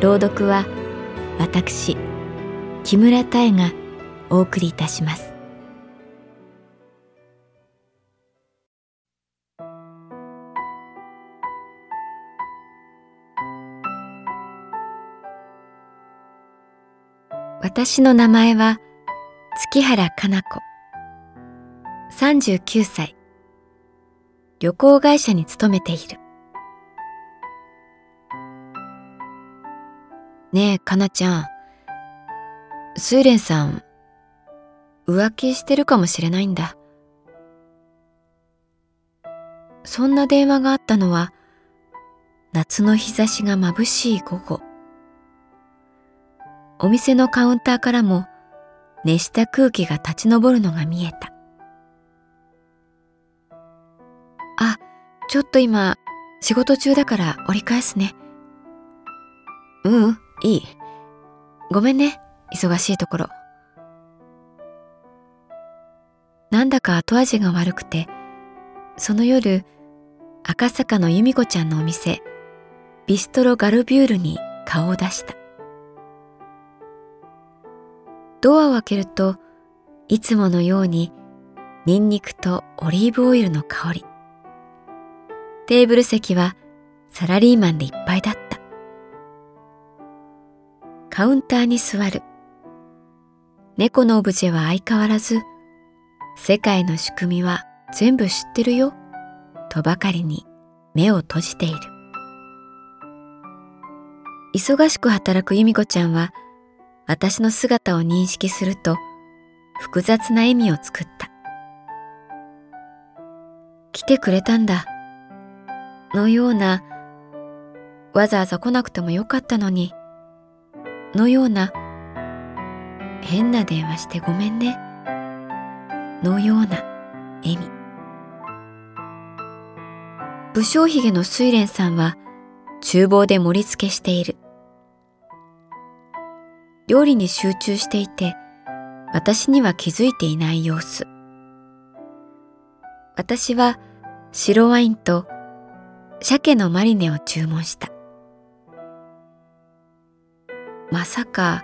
朗読は私木村多江がお送りいたします。私の名前は月原かな子。39歳。旅行会社に勤めている。ねえかなちゃん。睡蓮さん浮気してるかもしれないんだ。そんな電話があったのは夏の日差しが眩しい午後。お店のカウンターからも熱した空気が立ち上るのが見えた。あちょっと今仕事中だから折り返すね。ううん。いい。ごめんね。忙しいところ。なんだか後味が悪くてその夜赤坂の由美子ちゃんのお店ビストロガルビュールに顔を出した。ドアを開けるといつものようにニンニクとオリーブオイルの香り。テーブル席はサラリーマンでいっぱいだった。カウンターに座る。猫のオブジェは相変わらず世界の仕組みは全部知ってるよとばかりに目を閉じている。忙しく働く由美子ちゃんは私の姿を認識すると複雑な笑みを作った。来てくれたんだのようなわざわざ来なくてもよかったのにのような変な電話してごめんね。のような笑み。武将髭の睡蓮さんは厨房で盛り付けしている。料理に集中していて私には気づいていない様子。私は白ワインと鮭のマリネを注文した。まさか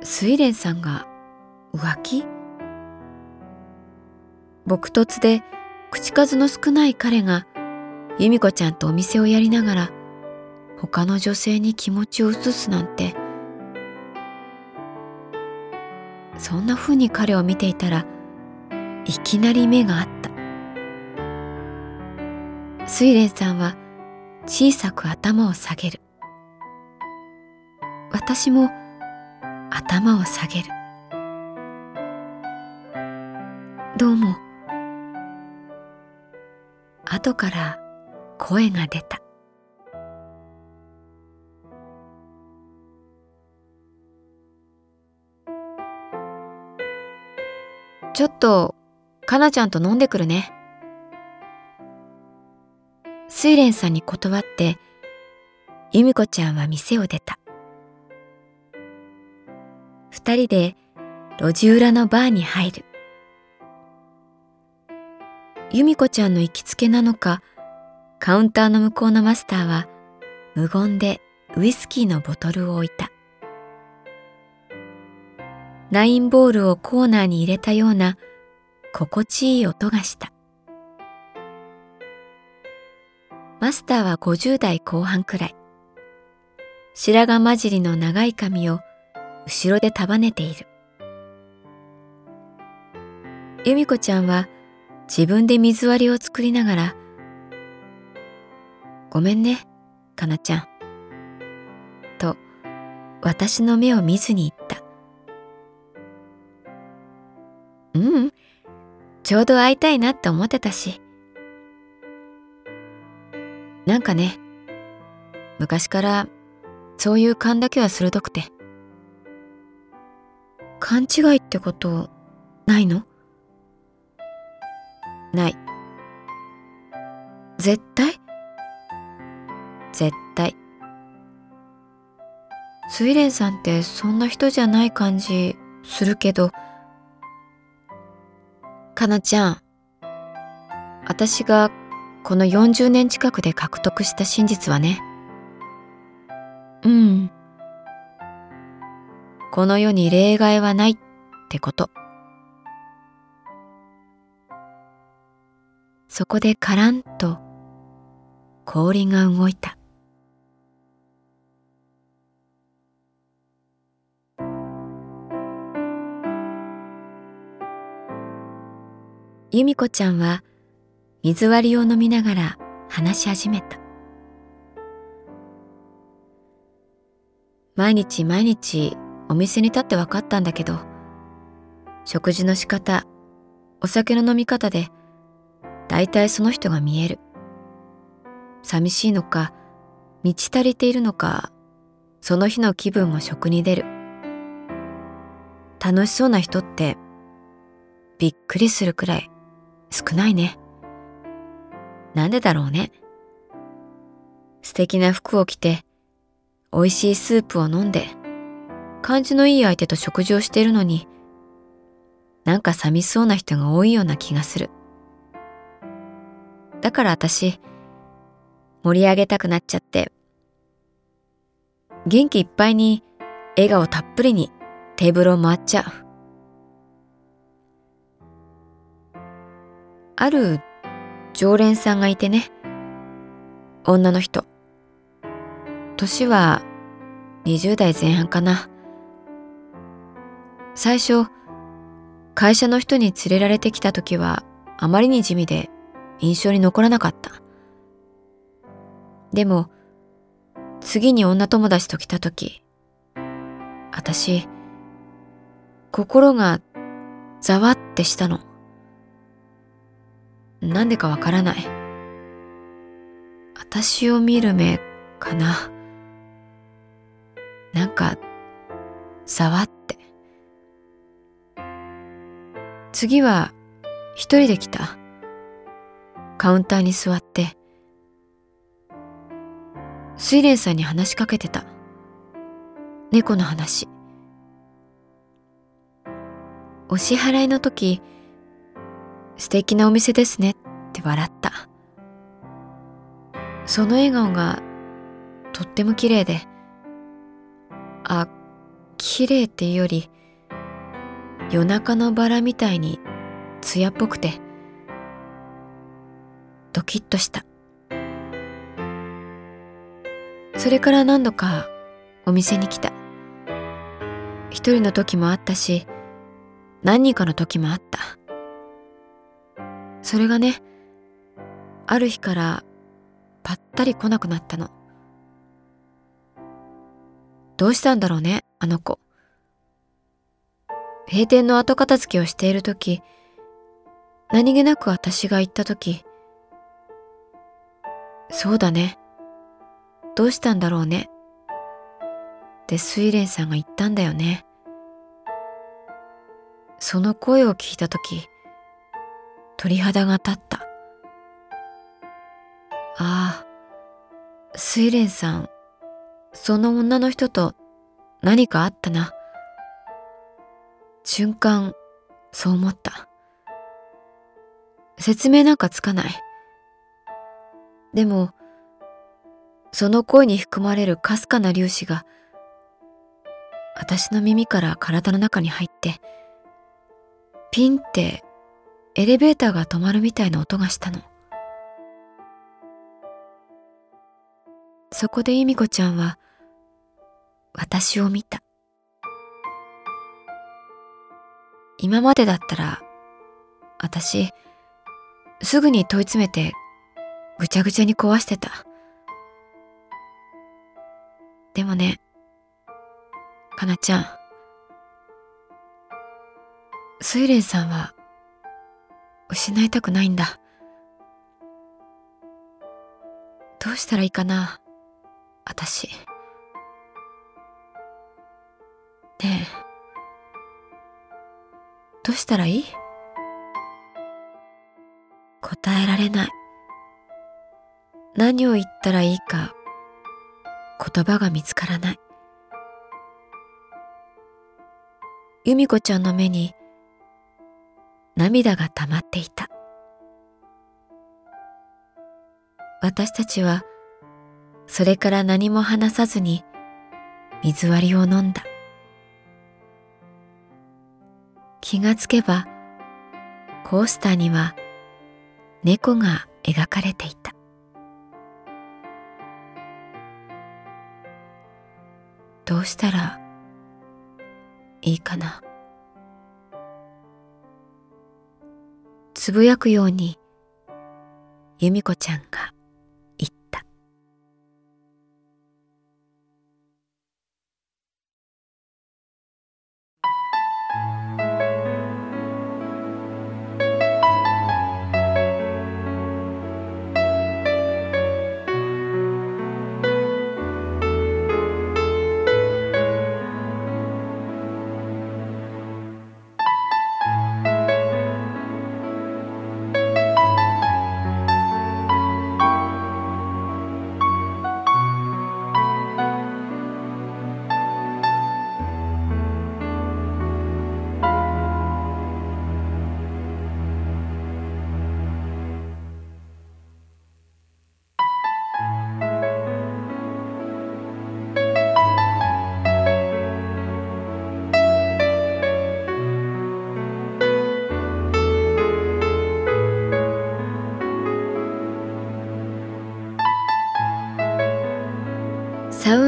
睡蓮さんが浮気？朴突で口数の少ない彼が由美子ちゃんとお店をやりながら他の女性に気持ちを移すなんて。そんな風に彼を見ていたらいきなり目があった。睡蓮さんは小さく頭を下げる。私も頭を下げる。どうも。後から声が出た。ちょっとかなちゃんと飲んでくるね。睡蓮さんに断って由美子ちゃんは店を出た。二人で路地裏のバーに入る。由美子ちゃんの行きつけなのかカウンターの向こうのマスターは無言でウイスキーのボトルを置いた。ラインボールをコーナーに入れたような心地いい音がした。マスターは50代後半くらい。白髪混じりの長い髪を後ろで束ねている。由美子ちゃんは自分で水割りを作りながら、ごめんね、かなちゃん。と、私の目を見ずに言った。うん、ちょうど会いたいなって思ってたし。なんかね、昔からそういう勘だけは鋭くて。勘違いってことないの？ない。絶対？絶対。睡蓮さんってそんな人じゃない感じするけど、かなちゃん、私がこの40年近くで獲得した真実はね、この世に例外はないってこと。そこでカランと氷が動いた。由美子ちゃんは水割りを飲みながら話し始めた。毎日毎日お店に立って分かったんだけど、食事の仕方、お酒の飲み方で、大体その人が見える。寂しいのか、満ち足りているのか、その日の気分も食に出る。楽しそうな人って、びっくりするくらい少ないね。なんでだろうね。素敵な服を着て、美味しいスープを飲んで、感じのいい相手と食事をしているのに、なんか寂しそうな人が多いような気がする。だから私、盛り上げたくなっちゃって、元気いっぱいに笑顔たっぷりにテーブルを回っちゃう。ある常連さんがいてね、女の人。年は20代前半かな。最初、会社の人に連れられてきた時はあまりに地味で印象に残らなかった。でも、次に女友達と来た時、私、心がざわってしたの。なんでかわからない。私を見る目かな。なんか、ざわって次は、一人で来た。カウンターに座って、睡蓮さんに話しかけてた。猫の話。お支払いの時、素敵なお店ですねって笑った。その笑顔がとっても綺麗で、あ、綺麗っていうより、夜中のバラみたいに艶っぽくて、ドキッとした。それから何度かお店に来た。一人の時もあったし、何人かの時もあった。それがね、ある日からぱったり来なくなったの。どうしたんだろうね、あの子。閉店の後片付けをしている時、何気なく私が行った時、そうだね。どうしたんだろうね。って睡蓮さんが言ったんだよね。その声を聞いた時、鳥肌が立った。ああ、睡蓮さん、その女の人と何かあったな。瞬間、そう思った。説明なんかつかない。でも、その声に含まれるかすかな粒子が、私の耳から体の中に入って、ピンってエレベーターが止まるみたいな音がしたの。そこで由美子ちゃんは私を見た今までだったら私すぐに問い詰めてぐちゃぐちゃに壊してた。でもねかなちゃん。睡蓮さんは失いたくないんだ。どうしたらいいかな私。ねえしたらいい？答えられない。何を言ったらいいか言葉が見つからない。由美子ちゃんの目に涙が溜まっていた。私たちはそれから何も話さずに水割りを飲んだ。気がつけばコースターには猫が描かれていた。どうしたらいいかな。つぶやくように由美子ちゃんが